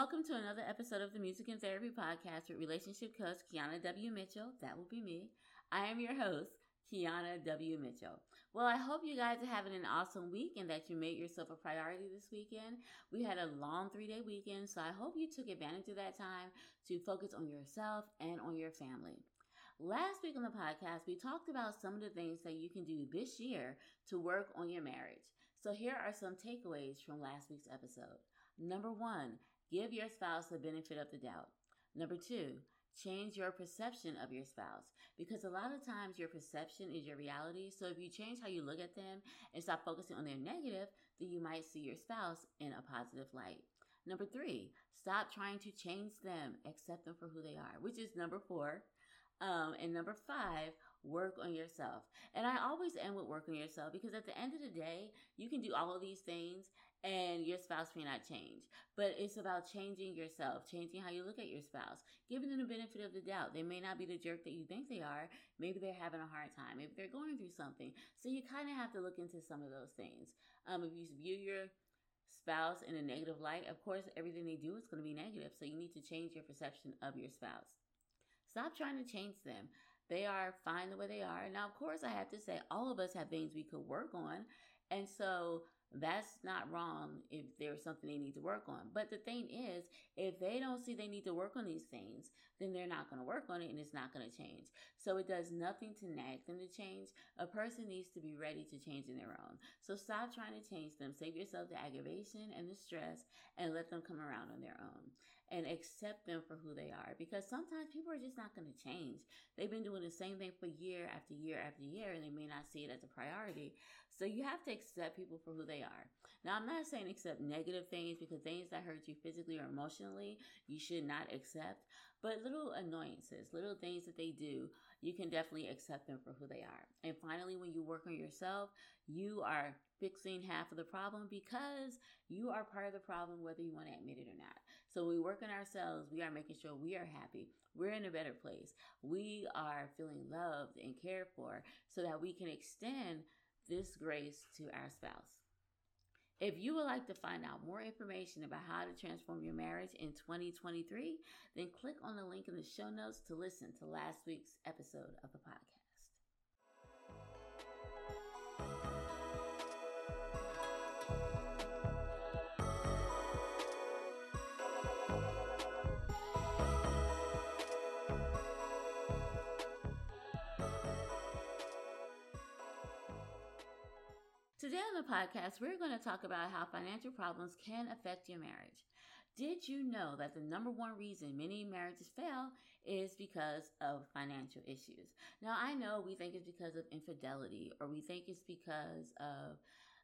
welcome to another episode of the Music and Therapy Podcast with relationship coach Keana W. Mitchell. That will be me. I am your host, Keana W. Mitchell. Well, I hope you guys are having an awesome week and that you made yourself a priority this weekend. We had a long three day weekend, so I hope you took advantage of that time to focus on yourself and on your family. Last week on the podcast, we talked about some of the things that you can do this year to work on your marriage. So here are some takeaways from last week's episode. Number one, give your spouse the benefit of the doubt. Number two, change your perception of your spouse because a lot of times your perception is your reality. So if you change how you look at them and stop focusing on their negative, then you might see your spouse in a positive light. Number three, stop trying to change them, accept them for who they are, which is number four. Um, and number five, work on yourself. And I always end with work on yourself because at the end of the day, you can do all of these things and your spouse may not change. But it's about changing yourself, changing how you look at your spouse, giving them the benefit of the doubt. They may not be the jerk that you think they are. Maybe they're having a hard time. Maybe they're going through something. So you kind of have to look into some of those things. Um, if you view your spouse in a negative light, of course, everything they do is going to be negative. So you need to change your perception of your spouse. Stop trying to change them. They are fine the way they are. Now, of course, I have to say, all of us have things we could work on. And so that's not wrong if there's something they need to work on. But the thing is, if they don't see they need to work on these things, then they're not going to work on it and it's not going to change. So it does nothing to nag them to change. A person needs to be ready to change in their own. So stop trying to change them. Save yourself the aggravation and the stress and let them come around on their own and accept them for who they are because sometimes people are just not going to change. They've been doing the same thing for year after year after year and they may not see it as a priority. So you have to accept people for who they are. Now, I'm not saying accept negative things because things that hurt you physically or emotionally, you should not accept. But little annoyances, little things that they do, you can definitely accept them for who they are. And finally, when you work on yourself, you are fixing half of the problem because you are part of the problem whether you want to admit it or not. So we work on ourselves, we are making sure we are happy. We're in a better place. We are feeling loved and cared for so that we can extend this grace to our spouse. If you would like to find out more information about how to transform your marriage in 2023, then click on the link in the show notes to listen to last week's episode of the podcast. The podcast, we're going to talk about how financial problems can affect your marriage. Did you know that the number one reason many marriages fail is because of financial issues? Now, I know we think it's because of infidelity or we think it's because of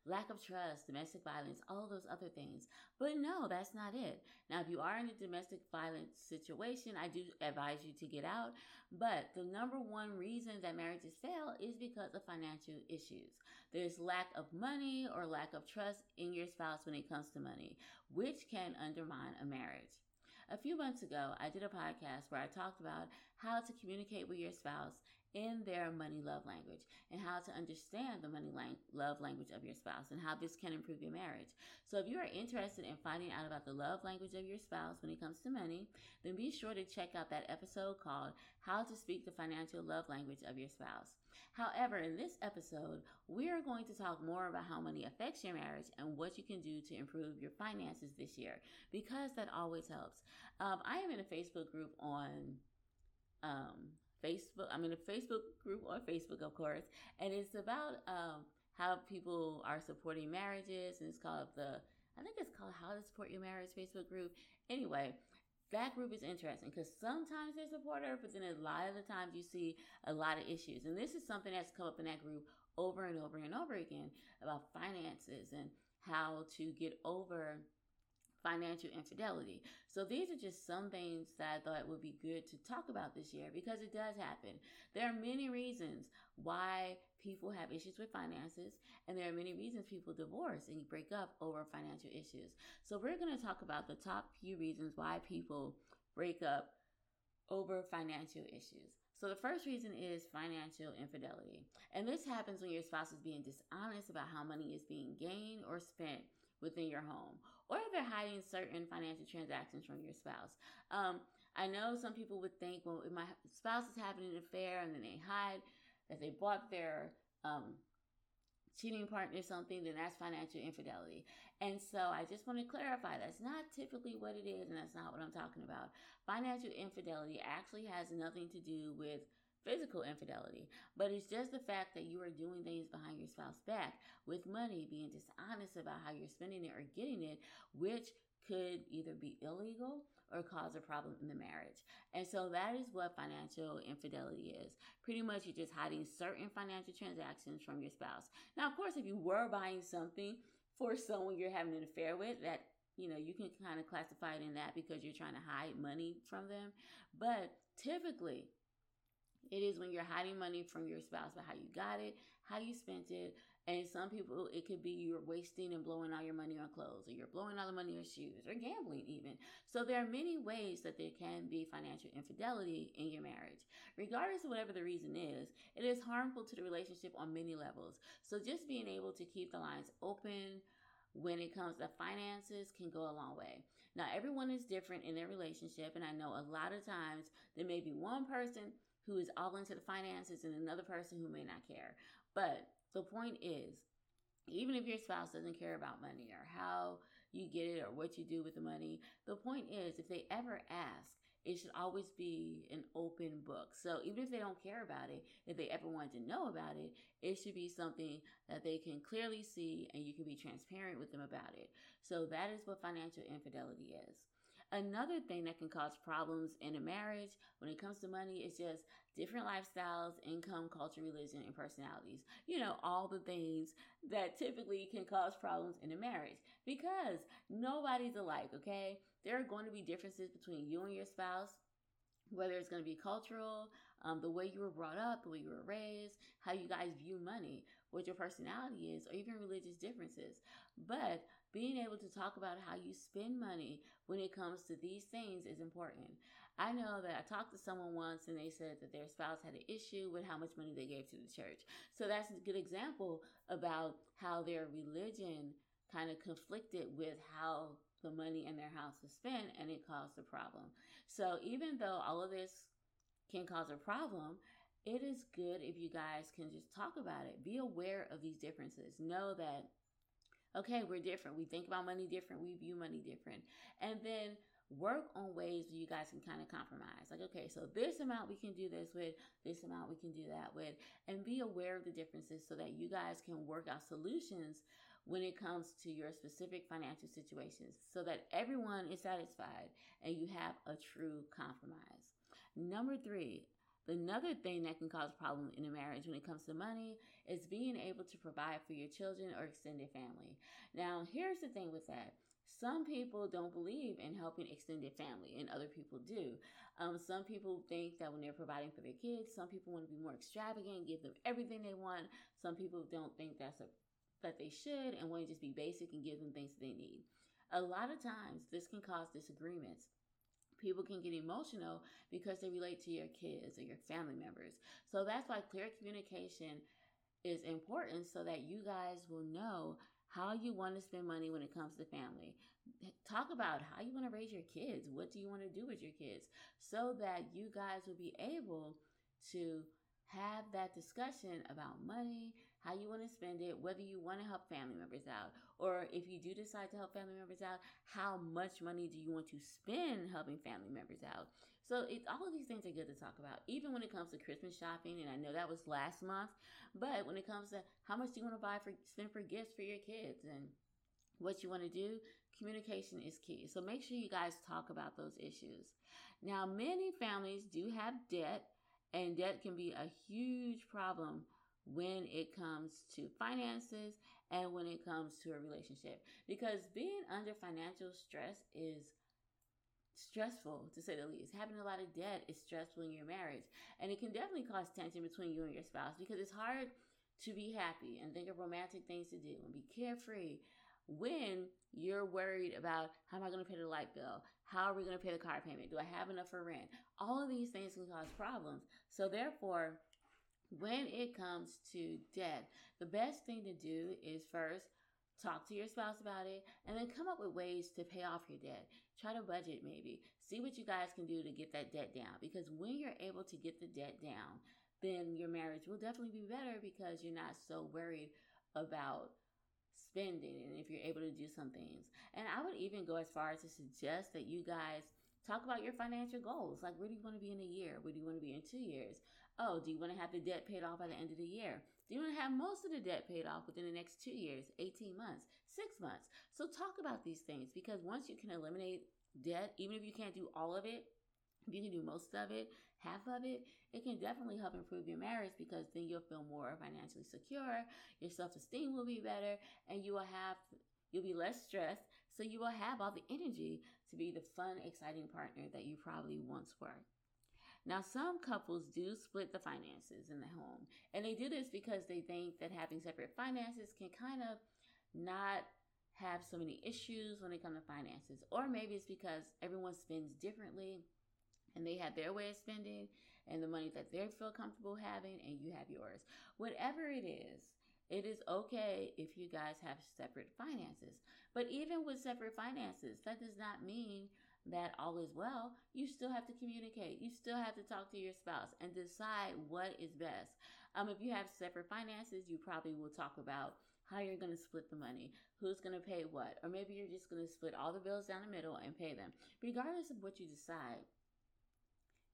lack of trust, domestic violence, all those other things. But no, that's not it. Now, if you are in a domestic violence situation, I do advise you to get out. But the number one reason that marriages fail is because of financial issues. There's lack of money or lack of trust in your spouse when it comes to money, which can undermine a marriage. A few months ago, I did a podcast where I talked about how to communicate with your spouse in their money love language and how to understand the money lang- love language of your spouse and how this can improve your marriage. So, if you are interested in finding out about the love language of your spouse when it comes to money, then be sure to check out that episode called How to Speak the Financial Love Language of Your Spouse. However, in this episode, we are going to talk more about how money affects your marriage and what you can do to improve your finances this year because that always helps. Um, I am in a Facebook group on um, Facebook. I'm in a Facebook group on Facebook, of course, and it's about um, how people are supporting marriages, and it's called the I think it's called How to Support Your Marriage Facebook group. Anyway, that group is interesting because sometimes they're supportive, but then a lot of the times you see a lot of issues. And this is something that's come up in that group over and over and over again about finances and how to get over financial infidelity. So these are just some things that I thought would be good to talk about this year because it does happen. There are many reasons why people have issues with finances and there are many reasons people divorce and break up over financial issues. So we're going to talk about the top few reasons why people break up over financial issues. So the first reason is financial infidelity. And this happens when your spouse is being dishonest about how money is being gained or spent within your home, or they're hiding certain financial transactions from your spouse. Um, I know some people would think, well, if my spouse is having an affair and then they hide that they bought their um, cheating partner something, then that's financial infidelity. And so I just want to clarify that's not typically what it is, and that's not what I'm talking about. Financial infidelity actually has nothing to do with physical infidelity, but it's just the fact that you are doing things behind your spouse's back with money, being dishonest about how you're spending it or getting it, which could either be illegal or cause a problem in the marriage. And so that is what financial infidelity is. Pretty much you're just hiding certain financial transactions from your spouse. Now, of course, if you were buying something for someone you're having an affair with, that you know, you can kind of classify it in that because you're trying to hide money from them. But typically, it is when you're hiding money from your spouse about how you got it, how you spent it, and some people, it could be you're wasting and blowing all your money on clothes, or you're blowing all the money on shoes, or gambling, even. So there are many ways that there can be financial infidelity in your marriage. Regardless of whatever the reason is, it is harmful to the relationship on many levels. So just being able to keep the lines open when it comes to finances can go a long way. Now, everyone is different in their relationship, and I know a lot of times there may be one person who is all into the finances and another person who may not care. But the point is, even if your spouse doesn't care about money or how you get it or what you do with the money, the point is, if they ever ask, it should always be an open book. So even if they don't care about it, if they ever want to know about it, it should be something that they can clearly see and you can be transparent with them about it. So that is what financial infidelity is. Another thing that can cause problems in a marriage when it comes to money is just different lifestyles, income, culture, religion, and personalities. You know, all the things that typically can cause problems in a marriage because nobody's alike, okay? There are going to be differences between you and your spouse, whether it's going to be cultural, um, the way you were brought up, the way you were raised, how you guys view money, what your personality is, or even religious differences. But being able to talk about how you spend money when it comes to these things is important. I know that I talked to someone once and they said that their spouse had an issue with how much money they gave to the church. So that's a good example about how their religion kind of conflicted with how the money in their house was spent and it caused a problem. So even though all of this can cause a problem, it is good if you guys can just talk about it. Be aware of these differences. Know that okay, we're different. We think about money different. We view money different. And then work on ways you guys can kind of compromise. Like, okay, so this amount we can do this with, this amount we can do that with, and be aware of the differences so that you guys can work out solutions when it comes to your specific financial situations so that everyone is satisfied and you have a true compromise. Number three, another thing that can cause problems in a marriage when it comes to money is being able to provide for your children or extended family. Now, here's the thing with that some people don't believe in helping extended family, and other people do. Um, some people think that when they're providing for their kids, some people want to be more extravagant, give them everything they want. Some people don't think that's a that they should, and want to just be basic and give them things that they need. A lot of times, this can cause disagreements. People can get emotional because they relate to your kids or your family members. So that's why clear communication is important so that you guys will know how you want to spend money when it comes to family. Talk about how you want to raise your kids. What do you want to do with your kids? So that you guys will be able to have that discussion about money, how you want to spend it, whether you want to help family members out, or if you do decide to help family members out, how much money do you want to spend helping family members out? So it's all of these things are good to talk about, even when it comes to Christmas shopping. And I know that was last month, but when it comes to how much do you want to buy for spend for gifts for your kids and what you want to do, communication is key. So make sure you guys talk about those issues. Now, many families do have debt, and debt can be a huge problem when it comes to finances and when it comes to a relationship because being under financial stress is stressful to say the least. Having a lot of debt is stressful in your marriage. And it can definitely cause tension between you and your spouse because it's hard to be happy and think of romantic things to do and be carefree when you're worried about how am I going to pay the light bill? How are we going to pay the car payment? Do I have enough for rent? All of these things can cause problems. So, therefore, when it comes to debt, the best thing to do is first talk to your spouse about it, and then come up with ways to pay off your debt. Try to budget maybe. See what you guys can do to get that debt down. Because when you're able to get the debt down, then your marriage will definitely be better because you're not so worried about spending and if you're able to do some things. And I would even go as far as to suggest that you guys talk about your financial goals. Like, where do you want to be in a year? Where do you want to be in two years? Oh, do you want to have the debt paid off by the end of the year? Do you want to have most of the debt paid off within the next two years, 18 months, six months? So, talk about these things because once you can eliminate debt, even if you can't do all of it, if you can do most of it, half of it, it can definitely help improve your marriage because then you'll feel more financially secure, your self-esteem will be better, and you will have you'll be less stressed, so you will have all the energy to be the fun, exciting partner that you probably once were. Now, some couples do split the finances in the home, and they do this because they think that having separate finances can kind of not have so many issues when it comes to finances. Or maybe it's because everyone spends differently and they have their way of spending and the money that they feel comfortable having, and you have yours. Whatever it is, it is okay if you guys have separate finances. But even with separate finances, that does not mean that all is well, you still have to communicate. You still have to talk to your spouse and decide what is best. Um, if you have separate finances, you probably will talk about how you're going to split the money, who's going to pay what, or maybe you're just going to split all the bills down the middle and pay them. Regardless of what you decide,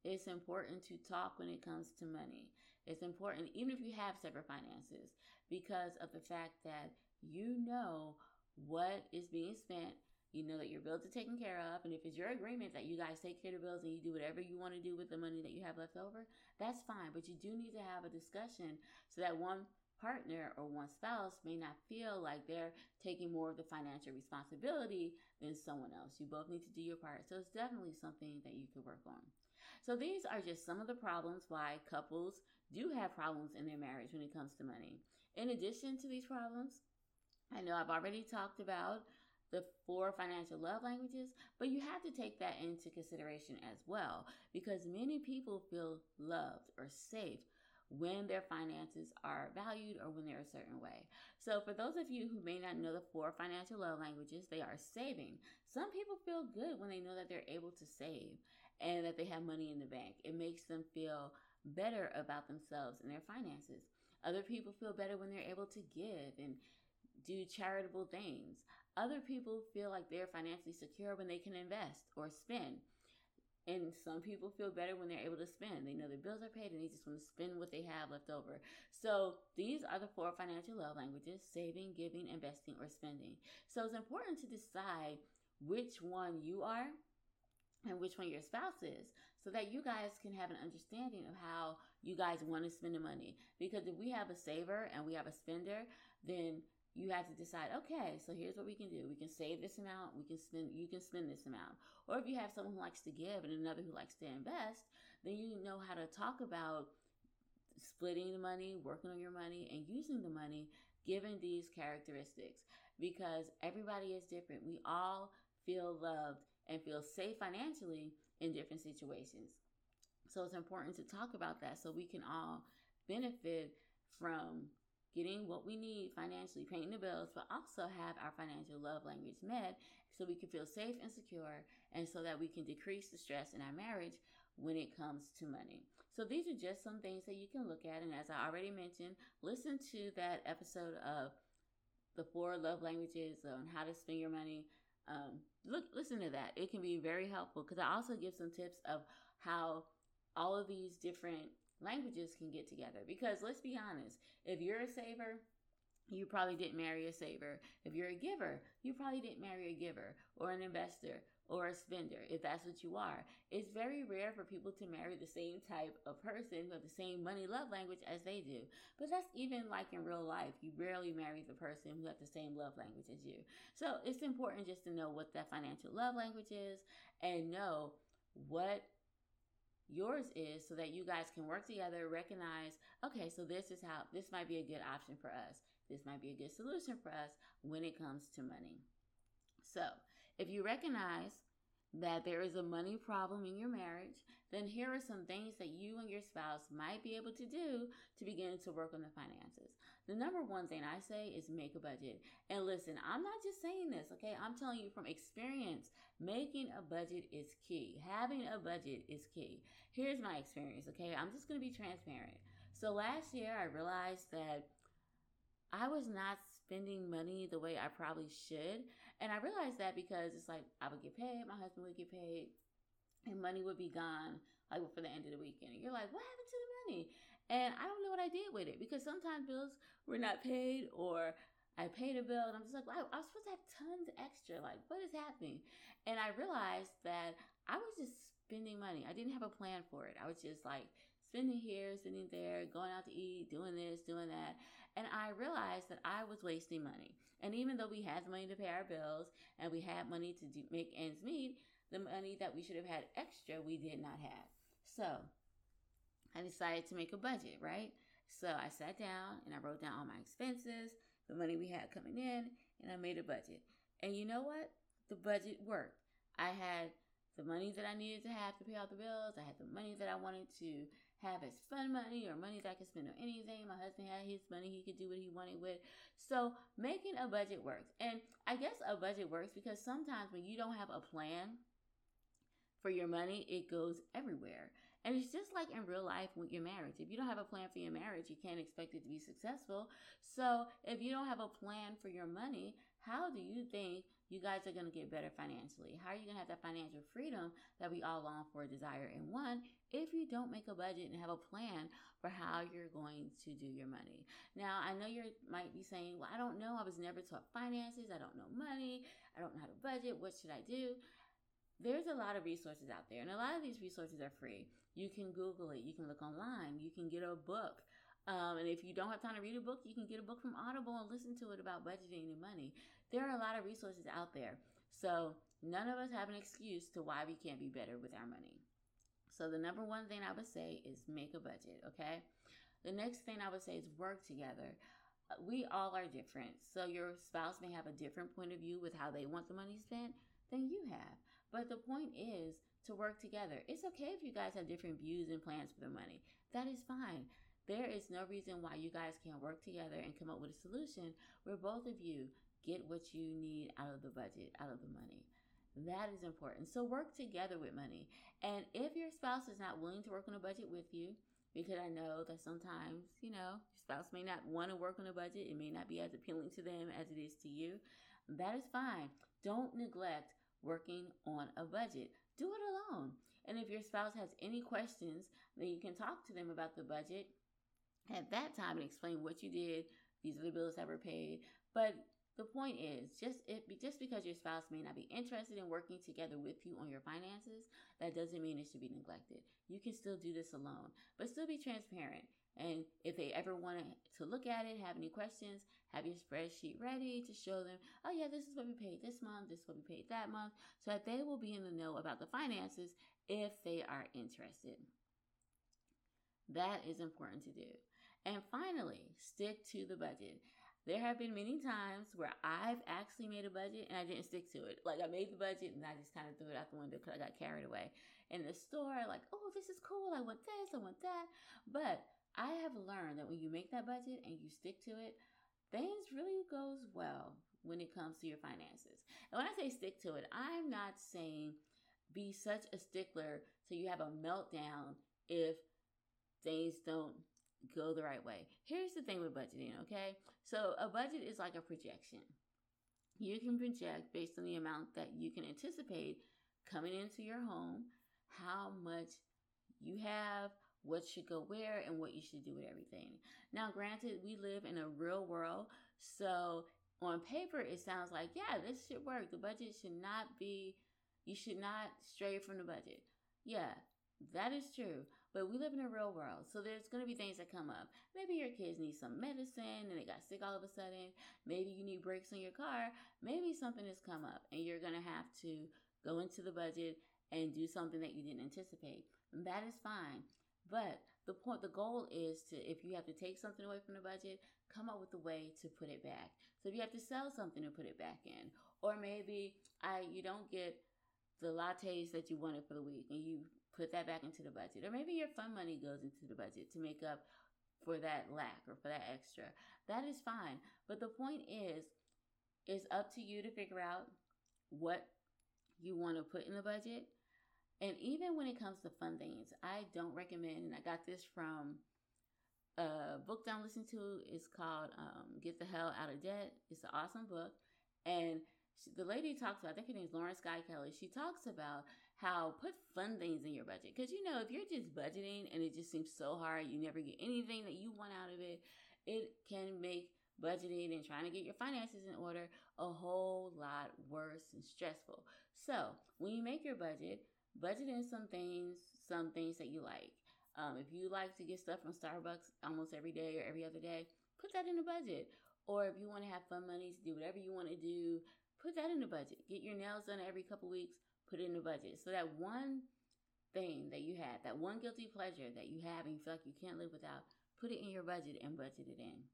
it's important to talk when it comes to money. It's important, even if you have separate finances, because of the fact that you know what is being spent you know that your bills are taken care of. And if it's your agreement that you guys take care of the bills and you do whatever you want to do with the money that you have left over, that's fine. But you do need to have a discussion so that one partner or one spouse may not feel like they're taking more of the financial responsibility than someone else. You both need to do your part. So it's definitely something that you could work on. So these are just some of the problems why couples do have problems in their marriage when it comes to money. In addition to these problems, I know I've already talked about four financial love languages, but you have to take that into consideration as well because many people feel loved or safe when their finances are valued or when they're a certain way. So, for those of you who may not know the four financial love languages, they are saving. Some people feel good when they know that they're able to save and that they have money in the bank. It makes them feel better about themselves and their finances. Other people feel better when they're able to give and do charitable things. Other people feel like they're financially secure when they can invest or spend. And some people feel better when they're able to spend. They know their bills are paid and they just want to spend what they have left over. So these are the four financial love languages saving, giving, investing, or spending. So it's important to decide which one you are and which one your spouse is so that you guys can have an understanding of how you guys want to spend the money. Because if we have a saver and we have a spender, then you have to decide okay so here's what we can do. We can save this amount. We can spend you can spend this amount. Or if you have someone who likes to give and another who likes to invest then you know how to talk about splitting the money working on your money and using the money given these characteristics. Because everybody is different. We all feel loved and feel safe financially in different situations. So it's important to talk about that so we can all benefit from getting what we need financially, paying the bills, but also have our financial love language met so we can feel safe and secure and so that we can decrease the stress in our marriage when it comes to money. So these are just some things that you can look at. And as I already mentioned, listen to that episode of the four love languages on how to spend your money. Um, look, listen to that. It can be very helpful because I also give some tips of how all of these different languages can get together. Because let's be honest, if you're a saver, you probably didn't marry a saver. If you're a giver, you probably didn't marry a giver or an investor or a spender, if that's what you are. It's very rare for people to marry the same type of person have the same money love language as they do. But that's even like in real life. You rarely marry the person who has the same love language as you. So it's important just to know what that financial love language is and know what yours is so that you guys can work together, recognize, okay, so this is how this might be a good option for us. This might be a good solution for us when it comes to money. So, if you recognize that there is a money problem in your marriage, then here are some things that you and your spouse might be able to do to begin to work on the finances. The number one thing I say is make a budget. And listen, I'm not just saying this, okay? I'm telling you from experience, making a budget is key. Having a budget is key. Here's my experience, okay? I'm just going to be transparent. So last year, I realized that I was not spending money the way I probably should. And I realized that because it's like I would get paid, my husband would get paid, and money would be gone like for the end of the weekend. And you're like, what happened to the money? And I don't know what I did with it because sometimes bills were not paid or I paid a bill and I'm just like, wow, I was supposed to have tons extra. Like, what is happening? And I realized that I was just spending money. I didn't have a plan for it. I was just like spending here, spending there, going out to eat, doing this, doing that. And I realized that I was wasting money. And even though we had the money to pay our bills and we had money to do, make ends meet, the money that we should have had extra, we did not have. So I decided to make a budget, right? So I sat down and I wrote down all my expenses, the money we had coming in, and I made a budget. And you know what? The budget worked. I had the money that I needed to have to pay all the bills. I had the money that I wanted to have as fun money or money that I could spend on anything. My husband had his money, he could do what he wanted with. So making a budget works. And I guess a budget works because sometimes when you don't have a plan for your money, it goes everywhere. And it's just like in real life with your marriage. If you don't have a plan for your marriage, you can't expect it to be successful. So if you don't have a plan for your money, how do you think you guys are going to get better financially? How are you going to have that financial freedom that we all long for, desire, and want if you don't make a budget and have a plan for how you're going to do your money? Now, I know you might be saying, well, I don't know. I was never taught finances. I don't know money. I don't know how to budget. What should I do? There's a lot of resources out there, and a lot of these resources are free. You can Google it, you can look online, you can get a book. Um, and if you don't have time to read a book, you can get a book from Audible and listen to it about budgeting and money. There are a lot of resources out there. So none of us have an excuse to why we can't be better with our money. So the number one thing I would say is make a budget, okay? The next thing I would say is work together. We all are different. So your spouse may have a different point of view with how they want the money spent than you have. But the point is to work together. It's okay if you guys have different views and plans for the money. That is fine. There is no reason why you guys can't work together and come up with a solution where both of you get what you need out of the budget, out of the money. That is important. So work together with money. And if your spouse is not willing to work on a budget with you, because I know that sometimes, you know, your spouse may not want to work on a budget, it may not be as appealing to them as it is to you. That is fine. Don't neglect working on a budget. Do it alone. And if your spouse has any questions, then you can talk to them about the budget at that time and explain what you did. These are the bills that were paid. But the point is, just if just because your spouse may not be interested in working together with you on your finances, that doesn't mean it should be neglected. You can still do this alone, but still be transparent. And if they ever want to look at it, have any questions, have your spreadsheet ready to show them, oh, yeah, this is what we paid this month, this is what we paid that month, so that they will be in the know about the finances if they are interested. That is important to do. And finally, stick to the budget. There have been many times where I've actually made a budget and I didn't stick to it. Like I made the budget and I just kind of threw it out the window because I got carried away. In the store, like, oh, this is cool. I want this, I want that. But I have learned that when you make that budget and you stick to it, things really goes well when it comes to your finances. And when I say stick to it, I'm not saying be such a stickler so you have a meltdown if things don't go the right way. Here's the thing with budgeting, okay? So a budget is like a projection. You can project based on the amount that you can anticipate coming into your home, how much you have, what should go where and what you should do with everything. Now, granted, we live in a real world, so on paper it sounds like, yeah, this should work. The budget should not be, you should not stray from the budget. Yeah, that is true. But we live in a real world, so there's going to be things that come up. Maybe your kids need some medicine and they got sick all of a sudden. Maybe you need brakes on your car. Maybe something has come up and you're going to have to go into the budget and do something that you didn't anticipate. And that is fine. But the point, the goal is to, if you have to take something away from the budget, come up with a way to put it back. So if you have to sell something and put it back in, or maybe I, you don't get the lattes that you wanted for the week and you put that back into the budget, or maybe your fun money goes into the budget to make up for that lack or for that extra. That is fine. But the point is, it's up to you to figure out what you want to put in the budget. And even when it comes to fun things, I don't recommend, and I got this from a book that I'm listening to. It's called um, Get the Hell Out of Debt. It's an awesome book. And she, the lady talks about, I think her name is Lauren Sky Kelly. She talks about how put fun things in your budget. Because, you know, if you're just budgeting and it just seems so hard, you never get anything that you want out of it, it can make budgeting and trying to get your finances in order a whole lot worse and stressful. So, when you make your budget, budget in some things, some things that you like. Um, if you like to get stuff from Starbucks almost every day or every other day, put that in the budget. Or if you want to have fun money to do whatever you want to do, put that in the budget. Get your nails done every couple weeks put it in the budget. So that one thing that you have, that one guilty pleasure that you have and you feel like you can't live without, put it in your budget and budget it in.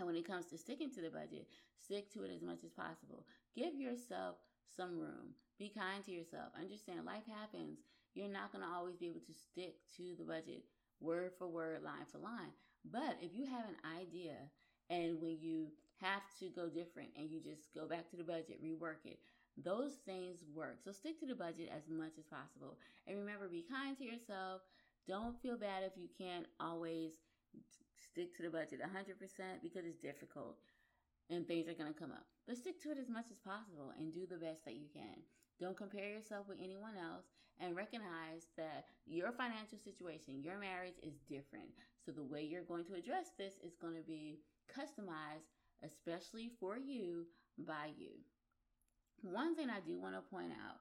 And when it comes to sticking to the budget, stick to it as much as possible. Give yourself some room. Be kind to yourself. Understand life happens. You're not going to always be able to stick to the budget word for word, line for line. But if you have an idea and when you have to go different and you just go back to the budget, rework it, those things work. So stick to the budget as much as possible. And remember, be kind to yourself. Don't feel bad if you can't always stick to the budget 100% because it's difficult and things are going to come up. But stick to it as much as possible and do the best that you can. Don't compare yourself with anyone else and recognize that your financial situation, your marriage is different. So the way you're going to address this is going to be customized, especially for you by you. One thing I do want to point out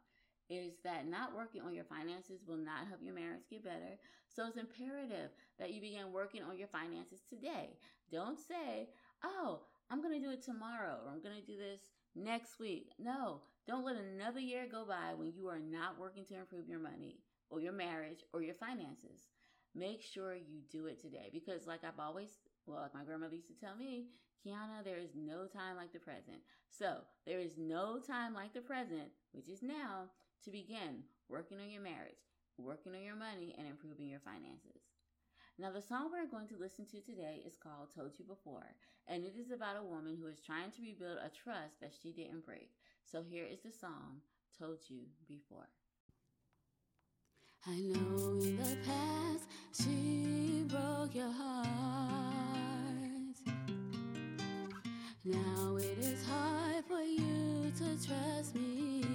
is that not working on your finances will not help your marriage get better. So it's imperative that you begin working on your finances today. Don't say, oh, I'm going to do it tomorrow or I'm going to do this next week. No, don't let another year go by when you are not working to improve your money or your marriage or your finances. Make sure you do it today because, like I've always, well, like my grandmother used to tell me, Keana, there is no time like the present. So, there is no time like the present, which is now, to begin working on your marriage, working on your money, and improving your finances. Now, the song we're going to listen to today is called Told You Before, and it is about a woman who is trying to rebuild a trust that she didn't break. So, here is the song Told You Before. I know in the past she broke your heart. Now it is hard for you to trust me.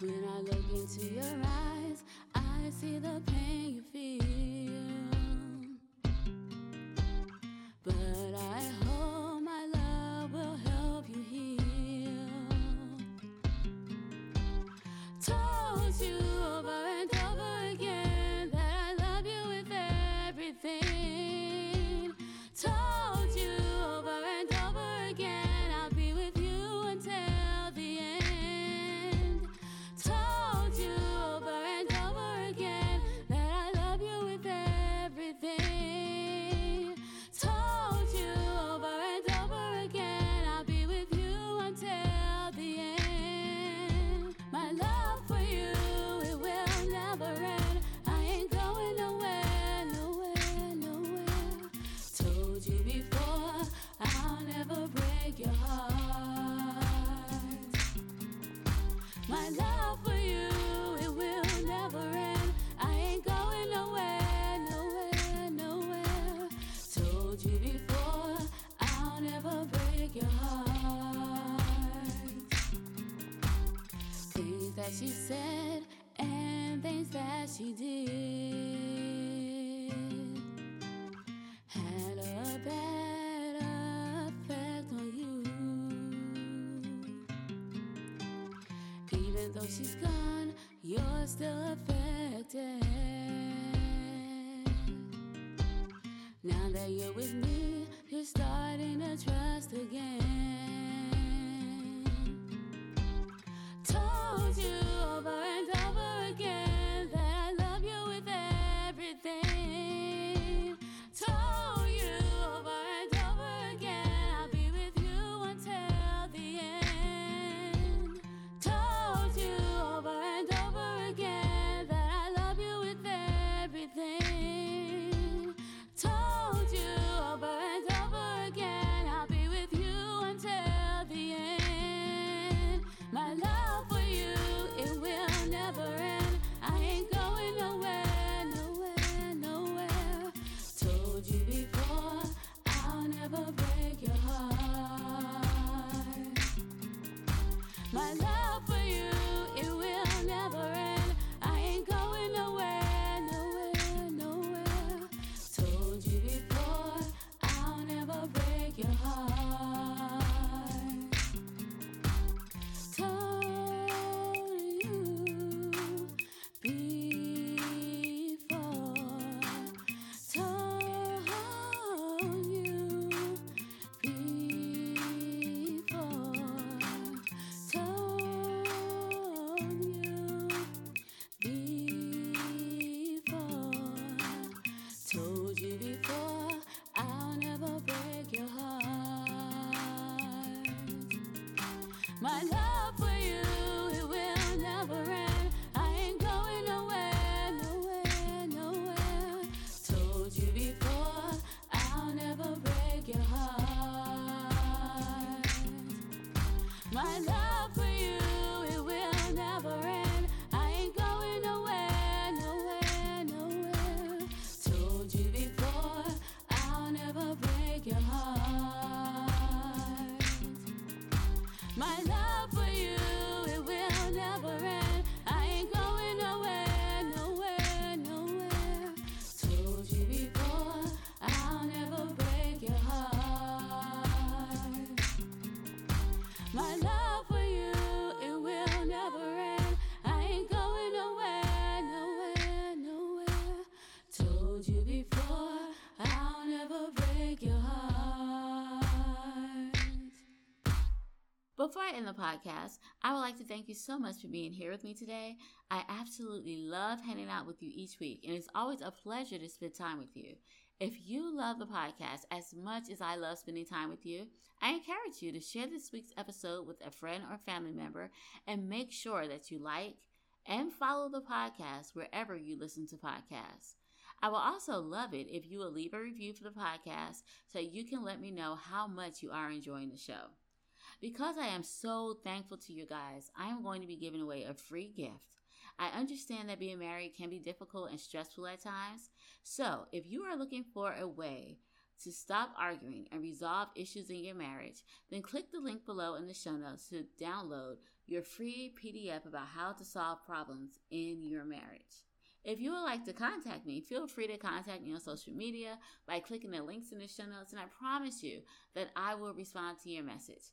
When I look into your eyes, I see the pain that she said and things that she did had a bad effect on you. Even though she's gone, you're still affected. Now that you're with me, My love for you, it will never end. I ain't going nowhere, nowhere, nowhere. Told you before, I'll never break your heart. My love My love Before I end the podcast, I would like to thank you so much for being here with me today. I absolutely love hanging out with you each week, and it's always a pleasure to spend time with you. If you love the podcast as much as I love spending time with you, I encourage you to share this week's episode with a friend or family member and make sure that you like and follow the podcast wherever you listen to podcasts. I will also love it if you will leave a review for the podcast so you can let me know how much you are enjoying the show. Because I am so thankful to you guys, I am going to be giving away a free gift. I understand that being married can be difficult and stressful at times. So, if you are looking for a way to stop arguing and resolve issues in your marriage, then click the link below in the show notes to download your free PDF about how to solve problems in your marriage. If you would like to contact me, feel free to contact me on social media by clicking the links in the show notes, and I promise you that I will respond to your message.